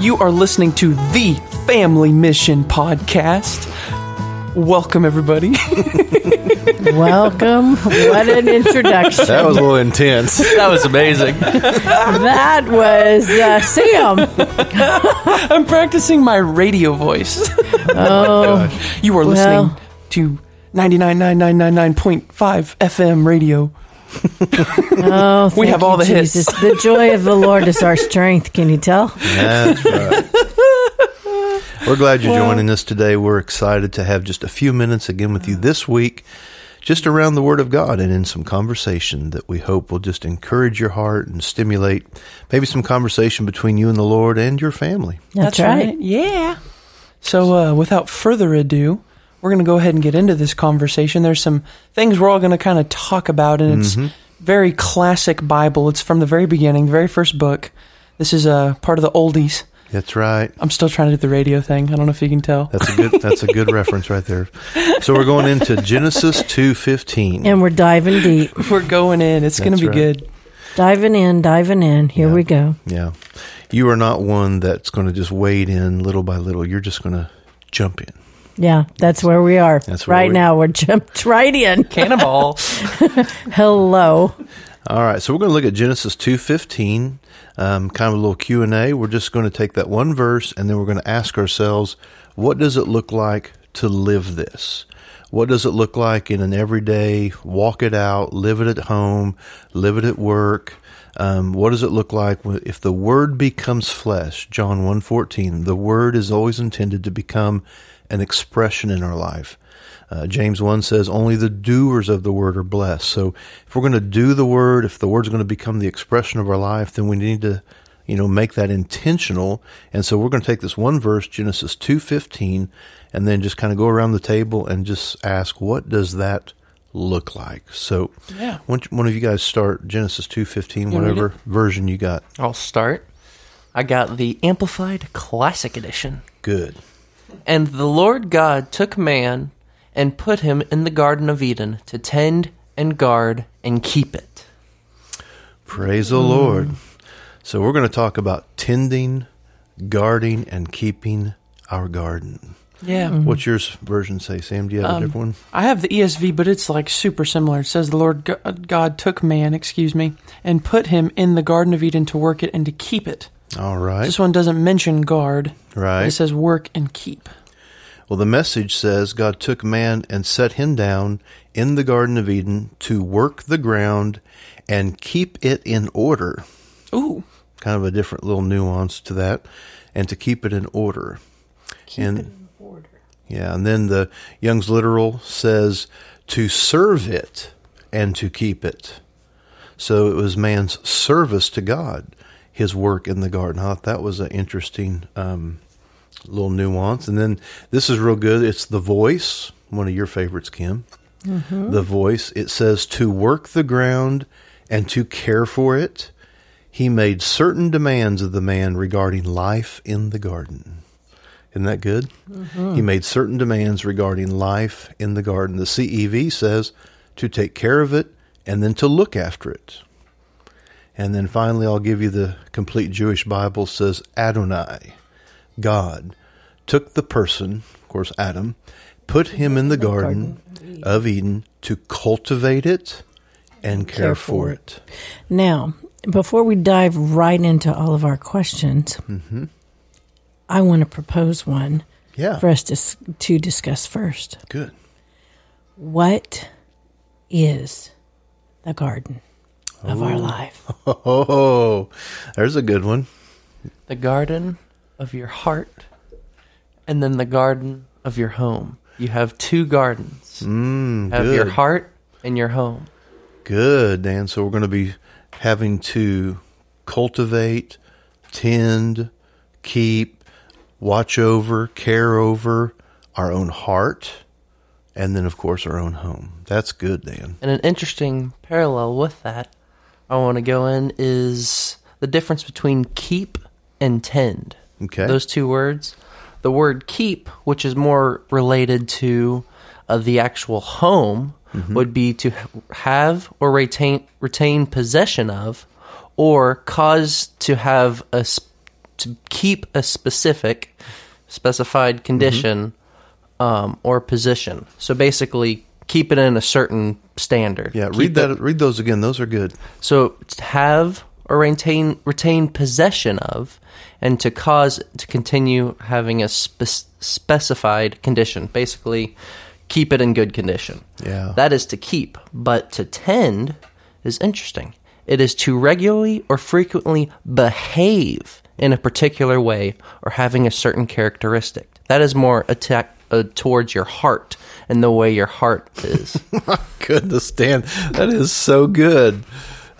You are listening to the Family Mission Podcast. Welcome, everybody. Welcome. What an introduction. That was a little intense. that was amazing. That was uh, Sam. I'm practicing my radio voice. Oh, You are Well. listening to 999999.5 FM radio. oh We have all you, the hits. The joy of the Lord is our strength. Can you tell? That's right. We're glad you're joining us today. We're excited to have just a few minutes again with you this week, just around the Word of God and in some conversation that we hope will just encourage your heart and stimulate maybe some conversation between you and the Lord and your family. That's, right. Yeah. So, uh, without further ado, we're going to go ahead and get into this conversation. There's some things we're all going to kind of talk about, and it's very classic Bible. It's from the very beginning, the very first book. This is a part of the oldies. That's right. I'm still trying to do the radio thing. I don't know if you can tell. That's a good. That's a good reference right there. So we're going into Genesis two fifteen. And we're diving deep. We're going in. It's going to be right. good. Diving in, diving in. Here Yeah. we go. Yeah, you are not one that's going to just wade in little by little. You're just going to jump in. Yeah, that's where we are. That's where right we- now. We're jumped right in. Cannonball. Hello. All right, so we're going to look at Genesis two fifteen, um, kind of a little Q and A. We're just going to take that one verse, and then we're going to ask ourselves, what does it look like to live this? What does it look like in an everyday walk it out, live it at home, live it at work? Um, what does it look like if the Word becomes flesh? John one fourteen. The Word is always intended to become an expression in our life. Uh, James 1 says, Only the doers of the word are blessed. So if we're going to do the word, if the word's going to become the expression of our life, then we need to, you know, make that intentional. And so we're going to take this one verse, Genesis 2.15, and then just kind of go around the table and just ask, what does that look like? So Yeah. one, one of you guys start Genesis 2.15, You whatever version you got. I'll start. I got the Amplified Classic Edition. Good. And the Lord God took man and put him in the Garden of Eden to tend and guard and keep it. Praise the Lord. So we're going to talk about tending, guarding, and keeping our garden. Yeah. Mm-hmm. What's your version say, Sam? Do you have a um, different one? I have the ESV, but it's like super similar. It says the Lord uh, God took man, excuse me, and put him in the Garden of Eden to work it and to keep it. All right. This one doesn't mention guard. right. It says work and keep. Well, the message says God took man and set him down in the Garden of Eden to work the ground and keep it in order. Ooh. Kind of a different little nuance to that. And to keep it in order. Keep and Yeah, and then the Young's Literal says to serve it and to keep it. So it was man's service to God, his work in the garden. I thought that was an interesting um, little nuance. And then this is real good. It's the voice, one of your favorites, Kim. Mm-hmm. The voice. It says to work the ground and to care for it. He made certain demands of the man regarding life in the garden. Isn't that good? Mm-hmm. He made certain demands regarding life in the garden. The CEV says to take care of it and then to look after it. And then finally, I'll give you the complete Jewish Bible says Adonai, God, took the person, of course, Adam, put him in the garden of Eden to cultivate it and care for it. Now, before we dive right into all of our questions, mm-hmm. I want to propose one Yeah, for us to, to discuss first. good. What is the garden of our oh. life? Oh, there's a good one. The garden of your heart and then the garden of your home. You have two gardens. Mm, have good. your heart and your home. Good, Dan. So we're going to be having to cultivate, tend, keep, watch over, care over our own heart, and then, of course, our own home. That's good, Dan. And an interesting parallel with that, I want to go in is the difference between keep and tend. Okay. Those two words. The word keep, which is more related to uh, the actual home, would be to have or retain retain possession of, or cause to have a sp- to keep a specific specified condition um, or position. So basically, keep it in a certain standard. Yeah, Keep read it- that. Read those again. Those are good. so have or retain retain possession of, and to cause to continue having a spe- specified condition. Basically, keep it in good condition. Yeah. that is to keep. But to tend is interesting. It is to regularly or frequently behave in a particular way or having a certain characteristic. That is more attack uh, towards your heart and the way your heart is. My Goodness, Dan, that is so good.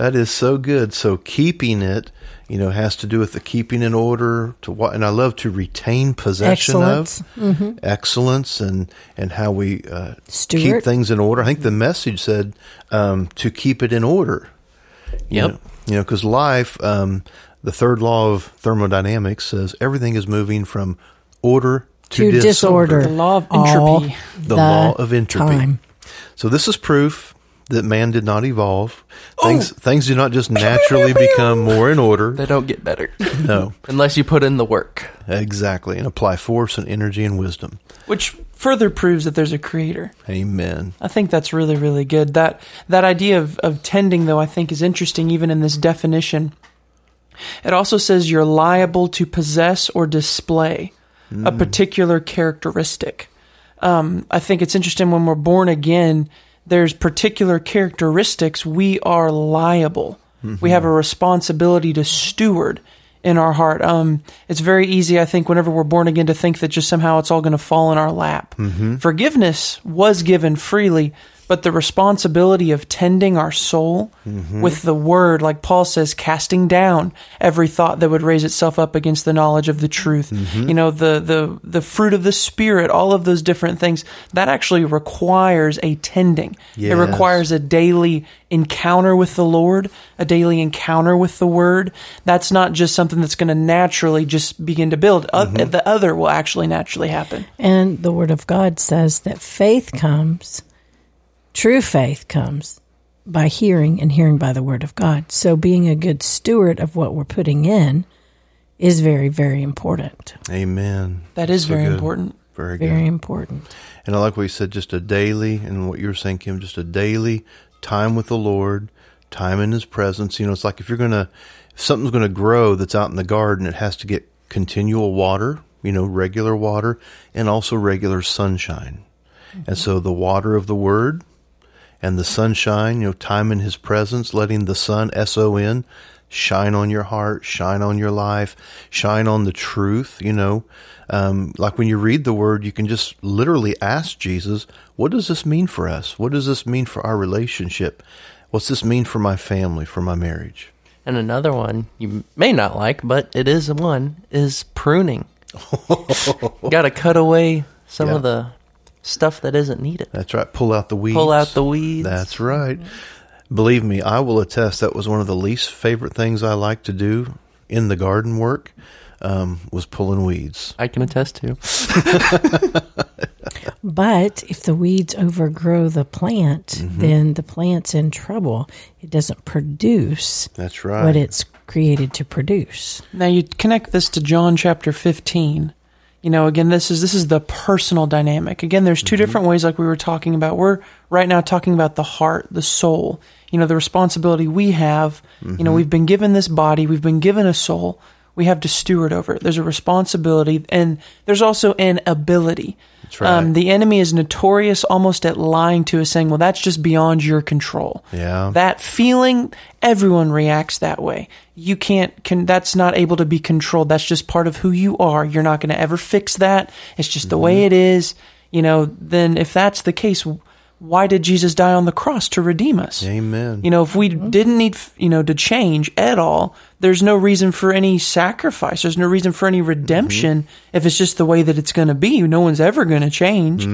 That is so good. So keeping it, you know, has to do with the keeping in order to what, and I love to retain possession Excellence. of excellence and and how we uh, keep things in order. I think the message said um, to keep it in order. You Yep. know- You know, because life, um, the third law of thermodynamics says everything is moving from order to, To disorder. The law of All entropy. the law of entropy. time. So this is proof that man did not evolve. Oh! Things things do not just naturally become more in order. they don't get better No, unless you put in the work. exactly, and apply force and energy and wisdom. Which further proves that there's a creator. Amen. I think that's really, really good. That that idea of, of tending, though, I think is interesting, even in this definition. It also says you're liable to possess or display a particular characteristic. Um, I think it's interesting when we're born again. There's particular characteristics we are liable. We have a responsibility to steward in our heart. Um, it's very easy, I think, whenever we're born again, to think that just somehow it's all going to fall in our lap. Forgiveness was given freely, but the responsibility of tending our soul mm-hmm. with the word, like Paul says, casting down every thought that would raise itself up against the knowledge of the truth. Mm-hmm. You know, the the the fruit of the spirit, all of those different things. That actually requires a tending. It requires a daily encounter with the Lord, a daily encounter with the Word. That's not just something that's going to naturally just begin to build. Oth- mm-hmm. The other will actually naturally happen. And the Word of God says that faith comes, true faith comes by hearing and hearing by the Word of God. So being a good steward of what we're putting in is very, very important. Amen. That is So very good. important. Very good. Very important. And I like what you said, just a daily, and what you were saying, Kim, just a daily time with the Lord, time in His presence. You know, it's like if you're going to, if something's going to grow that's out in the garden, it has to get continual water, you know, regular water, and also regular sunshine. And mm-hmm. so the water of the Word and the sunshine, you know, time in His presence, letting the sun, S O N, shine on your heart, shine on your life, shine on the truth, you know. Um, like when you read the word, you can just literally ask Jesus, what does this mean for us? What does this mean for our relationship? What's this mean for my family, for my marriage? And another one you may not like, but it is one, is pruning. Got to cut away some Yeah. of the stuff that isn't needed. That's right. Pull out the weeds. Pull out the weeds. That's right. Believe me, I will attest that was one of the least favorite things I like to do in the garden work um, was pulling weeds. I can attest to. But if the weeds overgrow the plant, then the plant's in trouble. It doesn't produce That's right. what it's created to produce. Now you connect this to John chapter 15. You know, again, this is this is the personal dynamic. Again, there's 2 mm-hmm. different ways, like we were talking about. We're right now talking about the heart, the soul. You know, the responsibility we have. You know, mm-hmm. we've been given this body, we've been given a soul. We have to steward over it. There's a responsibility, and there's also an ability. That's right. Um, the enemy is notorious almost at lying to us, saying, "Well, that's just beyond your control." Yeah. That feeling, everyone reacts that way. You can't, can, that's not able to be controlled. That's just part of who you are. You're not going to ever fix that. It's just the Mm-hmm. way it is. You know, then if that's the case, why did Jesus die on the cross to redeem us? Amen. You know, if we didn't need, you know, to change at all, there's no reason for any sacrifice. There's no reason for any redemption Mm-hmm. if it's just the way that it's going to be. No one's ever going to change.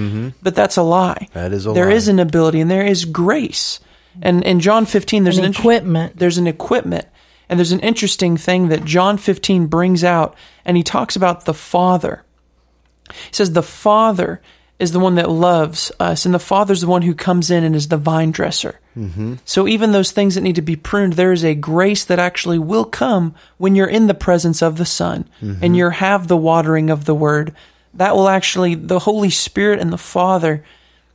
But that's a lie. Mm-hmm. That is a There lie. is an ability and there is grace. And in John 15, there's An an, inter- equipment. there's an equipment. And there's an interesting thing that John 15 brings out, and he talks about the Father. He says the Father is the one that loves us, and the Father's the one who comes in and is the vine dresser. Mm-hmm. So even those things that need to be pruned, there is a grace that actually will come when you're in the presence of the Son and you have the watering of the Word. That will actually, the Holy Spirit and the Father,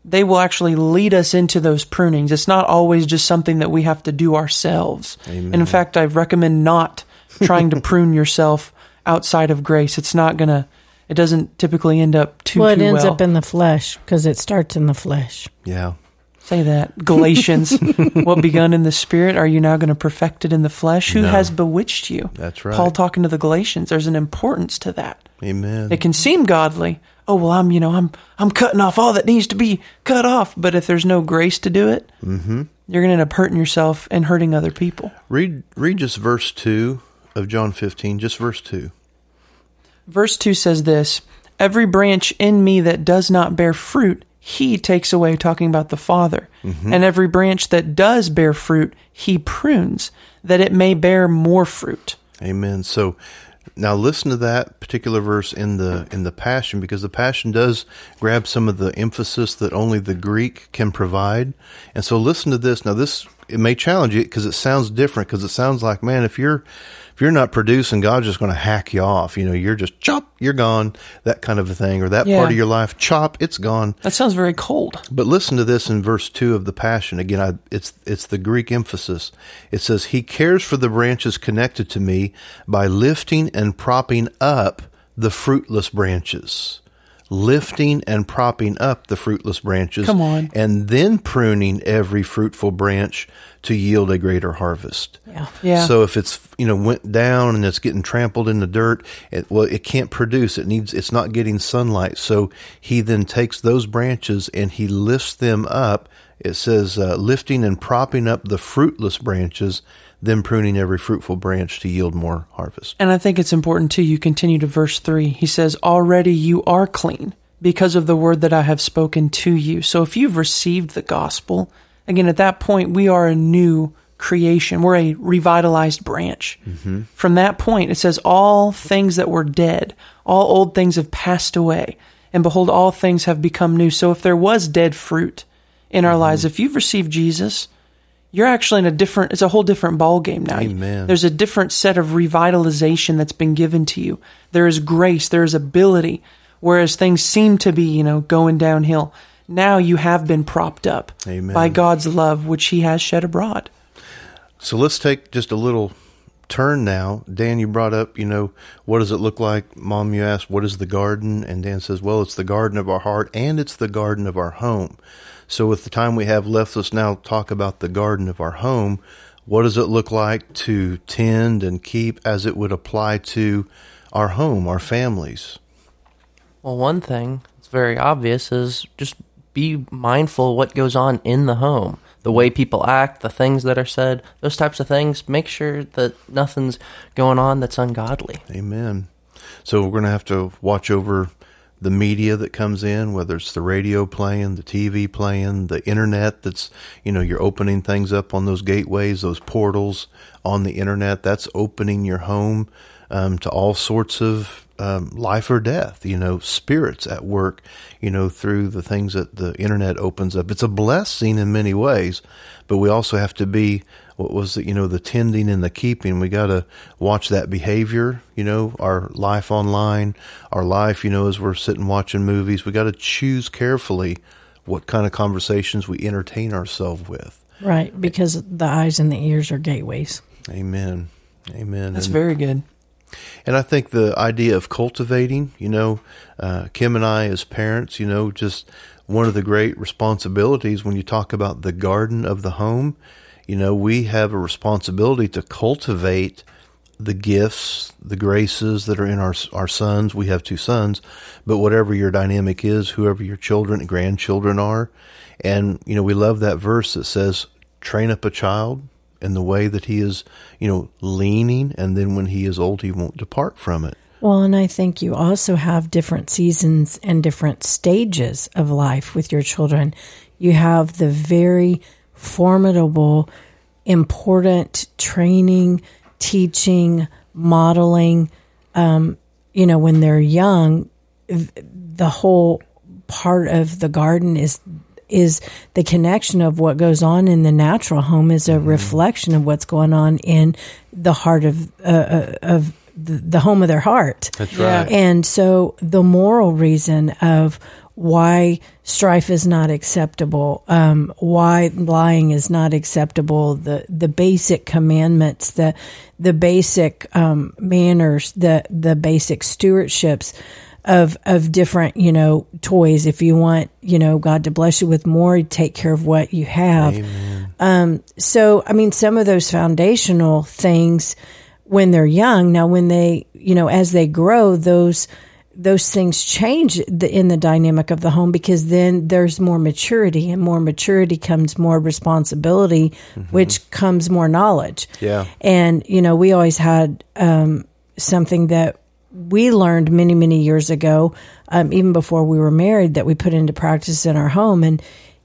they will actually lead us into those prunings. It's not always just something that we have to do ourselves. And in fact, I recommend not trying to prune yourself outside of grace. It's not going to, it doesn't typically end up too, Well, it too ends well. up in the flesh because it starts in the flesh. Yeah. Say that. Galatians, what begun in the spirit, are you now going to perfect it in the flesh? Who No. has bewitched you? That's right. Paul talking to the Galatians. There's an importance to that. Amen. It can seem godly. Oh well, I'm you know I'm I'm cutting off all that needs to be cut off. But if there's no grace to do it, Mm-hmm. you're going to end up hurting yourself and hurting other people. Read read just verse two of John fifteen, just verse two. Verse 2 says this Every branch in me that does not bear fruit, he takes away, talking about the Father. Mm-hmm. And every branch that does bear fruit, he prunes, that it may bear more fruit. Amen. So now listen to that particular verse in the in the Passion because the Passion does grab some of the emphasis that only the Greek can provide. And so listen to this. Now this it may challenge you because it sounds different because it sounds like man if you're if you're not producing God's just going to hack you off. You know, you're just chop, you're gone, that kind of a thing or that Yeah. part of your life chop, it's gone. That sounds very cold. But listen to this in verse two of the Passion. Again, I, it's it's the Greek emphasis. It says, "He cares for the branches connected to me by lifting and propping up the fruitless branches." Lifting and propping up the fruitless branches, Come on. and then pruning every fruitful branch to yield a greater harvest. Yeah. Yeah. So if it's you know went down and it's getting trampled in the dirt, it, well, it can't produce. It needs. It's not getting sunlight. So he then takes those branches and he lifts them up. It says uh, lifting and propping up the fruitless branches, then pruning every fruitful branch to yield more harvest. And I think it's important too. You continue to verse 3. He says, Already you are clean because of the word that I have spoken to you. So if you've received the gospel, again, at that point, we are a new creation. We're a revitalized branch. Mm-hmm. From that point, it says, All things that were dead, all old things have passed away. And behold, all things have become new. So if there was dead fruit in our mm-hmm. lives, if you've received Jesus, you're actually in a different it's a whole different ball game now Amen. there's a different set of revitalization that's been given to you there is grace there is ability whereas things seem to be you know going downhill now you have been propped up Amen. by god's love which he has shed abroad So let's take just a little turn now. Dan, you brought up, you know, what does it look like? Mom, you asked, what is the garden? And Dan says, well, it's the garden of our heart and it's the garden of our home. So with the time we have left, let's now talk about the garden of our home. What does it look like to tend and keep as it would apply to our home, our families? Well, one thing that's very obvious is just be mindful what goes on in the home. The way people act, the things that are said, those types of things. Make sure that nothing's going on that's ungodly. Amen. So we're going to have to watch over the media that comes in, whether it's the radio playing, the TV playing, the internet that's, you know, you're opening things up on those gateways, those portals on the internet. That's opening your home um, to all sorts of um, life or death, you know, spirits at work, you know, through the things that the internet opens up. It's a blessing in many ways, but we also have to be what was it, you know, the tending and the keeping. We got to watch that behavior, you know, our life online, our life, you know, as we're sitting watching movies. We got to choose carefully what kind of conversations we entertain ourselves with. Right, because the eyes and the ears are gateways. Amen. Amen. that's And- very good And I think the idea of cultivating, you know, uh, Kim and I as parents, you know, just one of the great responsibilities when you talk about the garden of the home, you know, we have a responsibility to cultivate the gifts, the graces that are in our our sons. We have two sons, but whatever your dynamic is, whoever your children and grandchildren are, and you know, we love that verse that says, "Train up a child in the way that he is, you know, leaning, and then when he is old, he won't depart from it." Well, and I think you also have different seasons and different stages of life with your children. You have the very formidable, important training, teaching, modeling. Um, you know, when they're young, the whole part of the garden is is the connection of what goes on in the natural home is a mm-hmm. reflection of what's going on in the heart of uh, uh of the, the, home of their heart. That's right. And so the moral reason of why strife is not acceptable, um, why lying is not acceptable, the the basic commandments, the the basic um, manners, the the basic stewardships of of different you know toys. If you want you know God to bless you with more, take care of what you have. Um, so I mean, some of those foundational things when they're young. Now, when they you know as they grow, those those things change the, in the dynamic of the home because then there's more maturity and more maturity comes more responsibility mm-hmm. which comes more knowledge. Yeah. And you know we always had um, something that we learned many many years ago um, even before we were married that we put into practice in our home. And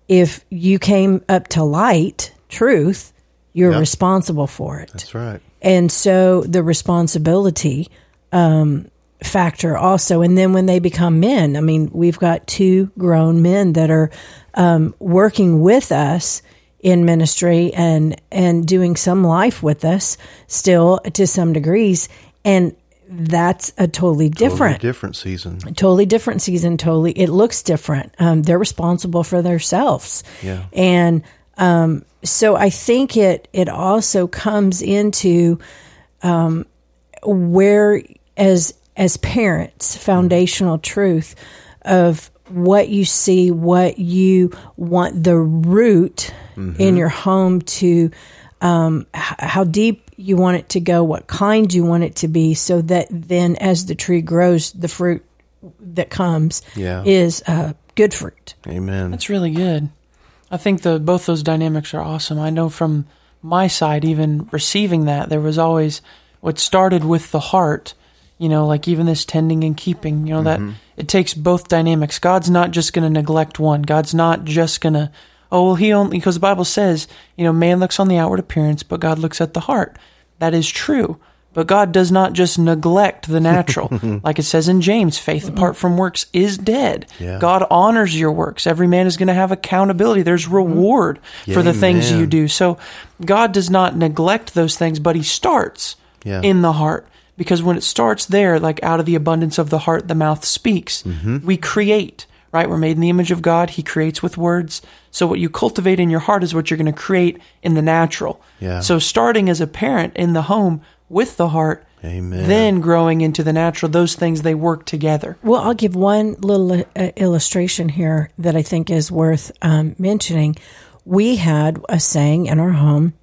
if you came up to light truth you're yep. responsible for it. That's right. And so the responsibility um, factor also. And then when they become men, I mean, we've got two grown men that are um, working with us in ministry and and doing some life with us still to some degrees. And that's a totally different totally different season. Totally different season totally it looks different. Um, they're responsible for themselves yeah. And um, so i think it it also comes into um, where as as parents, foundational truth of what you see, what you want the root mm-hmm. in your home to, um, how deep you want it to go, what kind you want it to be, so that then as the tree grows, the fruit that comes yeah. is uh, good fruit. Amen. That's really good. I think the both those dynamics are awesome. I know from my side, even receiving that, there was always what started with the heart you know, like even this tending and keeping, you know, mm-hmm. that it takes both dynamics. God's not just going to neglect one. God's not just going to, oh, well, he only, because the Bible says, you know, man looks on the outward appearance, but God looks at the heart. That is true. But God does not just neglect the natural. like it says in James, faith apart from works is dead. Yeah. God honors your works. Every man is going to have accountability. There's mm-hmm. reward yeah, for the amen. things you do. So God does not neglect those things, but he starts yeah. in the heart because when it starts there, like out of the abundance of the heart, the mouth speaks. Mm-hmm. We create, right? We're made in the image of God. He creates with words. So what you cultivate in your heart is what you're going to create in the natural. Yeah. So starting as a parent in the home with the heart, Amen. then growing into the natural, those things they work together. Well, I'll give one little uh, illustration here that I think is worth um, mentioning. We had a saying in our home.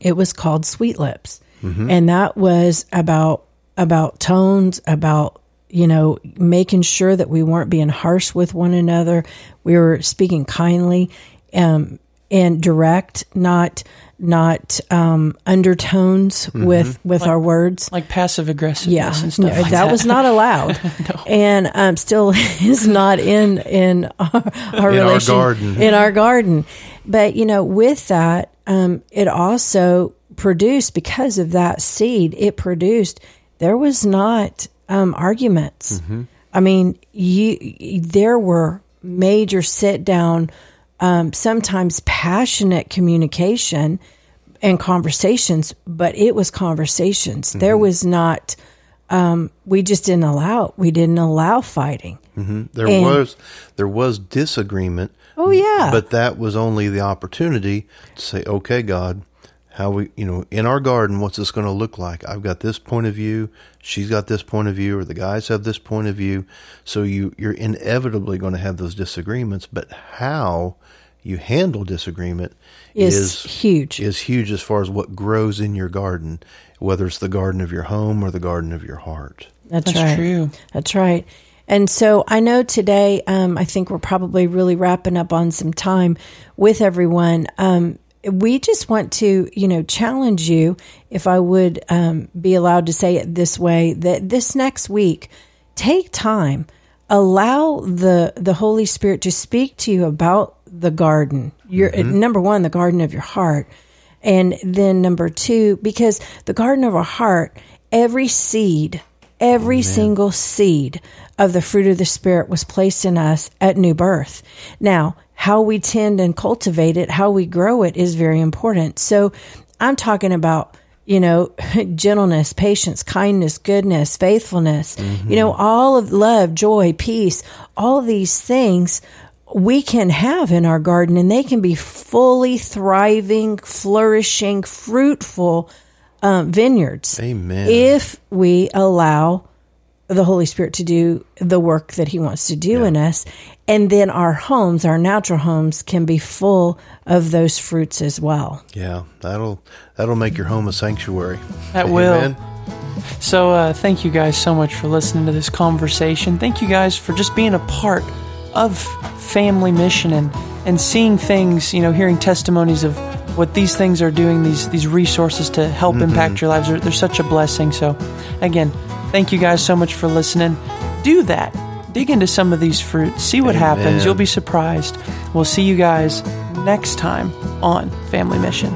It was called Sweet Lips. Mm-hmm. And that was about about tones, about you know making sure that we weren't being harsh with one another. We were speaking kindly um, and direct, not not um, undertones mm-hmm. with with like, our words, like passive aggressive. Yeah, no, like that, was not allowed, no. and um, still is not in in our, our in relation our garden. in our garden. But you know, with that, um, it also produced because of that seed. It produced there was not um, arguments. Mm-hmm. I mean, you there were major sit down, um, sometimes passionate communication and conversations, but it was conversations. Mm-hmm. There was not. Um, we just didn't allow. We didn't allow fighting. Mm-hmm. There and, was there was disagreement. Oh yeah, but that was only the opportunity to say, "Okay, God, how we, you know, in our garden, what's this going to look like? I've got this point of view, she's got this point of view, or the guys have this point of view. So you, you're inevitably going to have those disagreements, but how you handle disagreement is, is huge. Is huge as far as what grows in your garden, whether it's the garden of your home or the garden of your heart. That's, That's right. true. That's right. And so I know today, um, I think we're probably really wrapping up on some time with everyone. Um, we just want to, you know, challenge you, if I would um, be allowed to say it this way, that this next week, take time, allow the the Holy Spirit to speak to you about the garden. Your number one, the garden of your heart, and then number two, because the garden of our heart, every seed, every single seed of the fruit of the spirit was placed in us at new birth. Now, how we tend and cultivate it, how we grow it is very important. So, I'm talking about you know, gentleness, patience, kindness, goodness, faithfulness, you know, all of love, joy, peace, all these things we can have in our garden and they can be fully thriving, flourishing, fruitful um, vineyards. Amen. If we allow the Holy Spirit to do the work that He wants to do in us. And then our homes, our natural homes, can be full of those fruits as well. Yeah, that'll that'll make your home a sanctuary. That will. So, uh, thank you guys so much for listening to this conversation. Thank you guys for just being a part of family mission and, and seeing things, you know, hearing testimonies of what these things are doing, these, these resources to help impact your lives. They're, they're such a blessing. So, again, thank you guys so much for listening. Do that. Dig into some of these fruits. See what happens. You'll be surprised. We'll see you guys next time on Family Mission.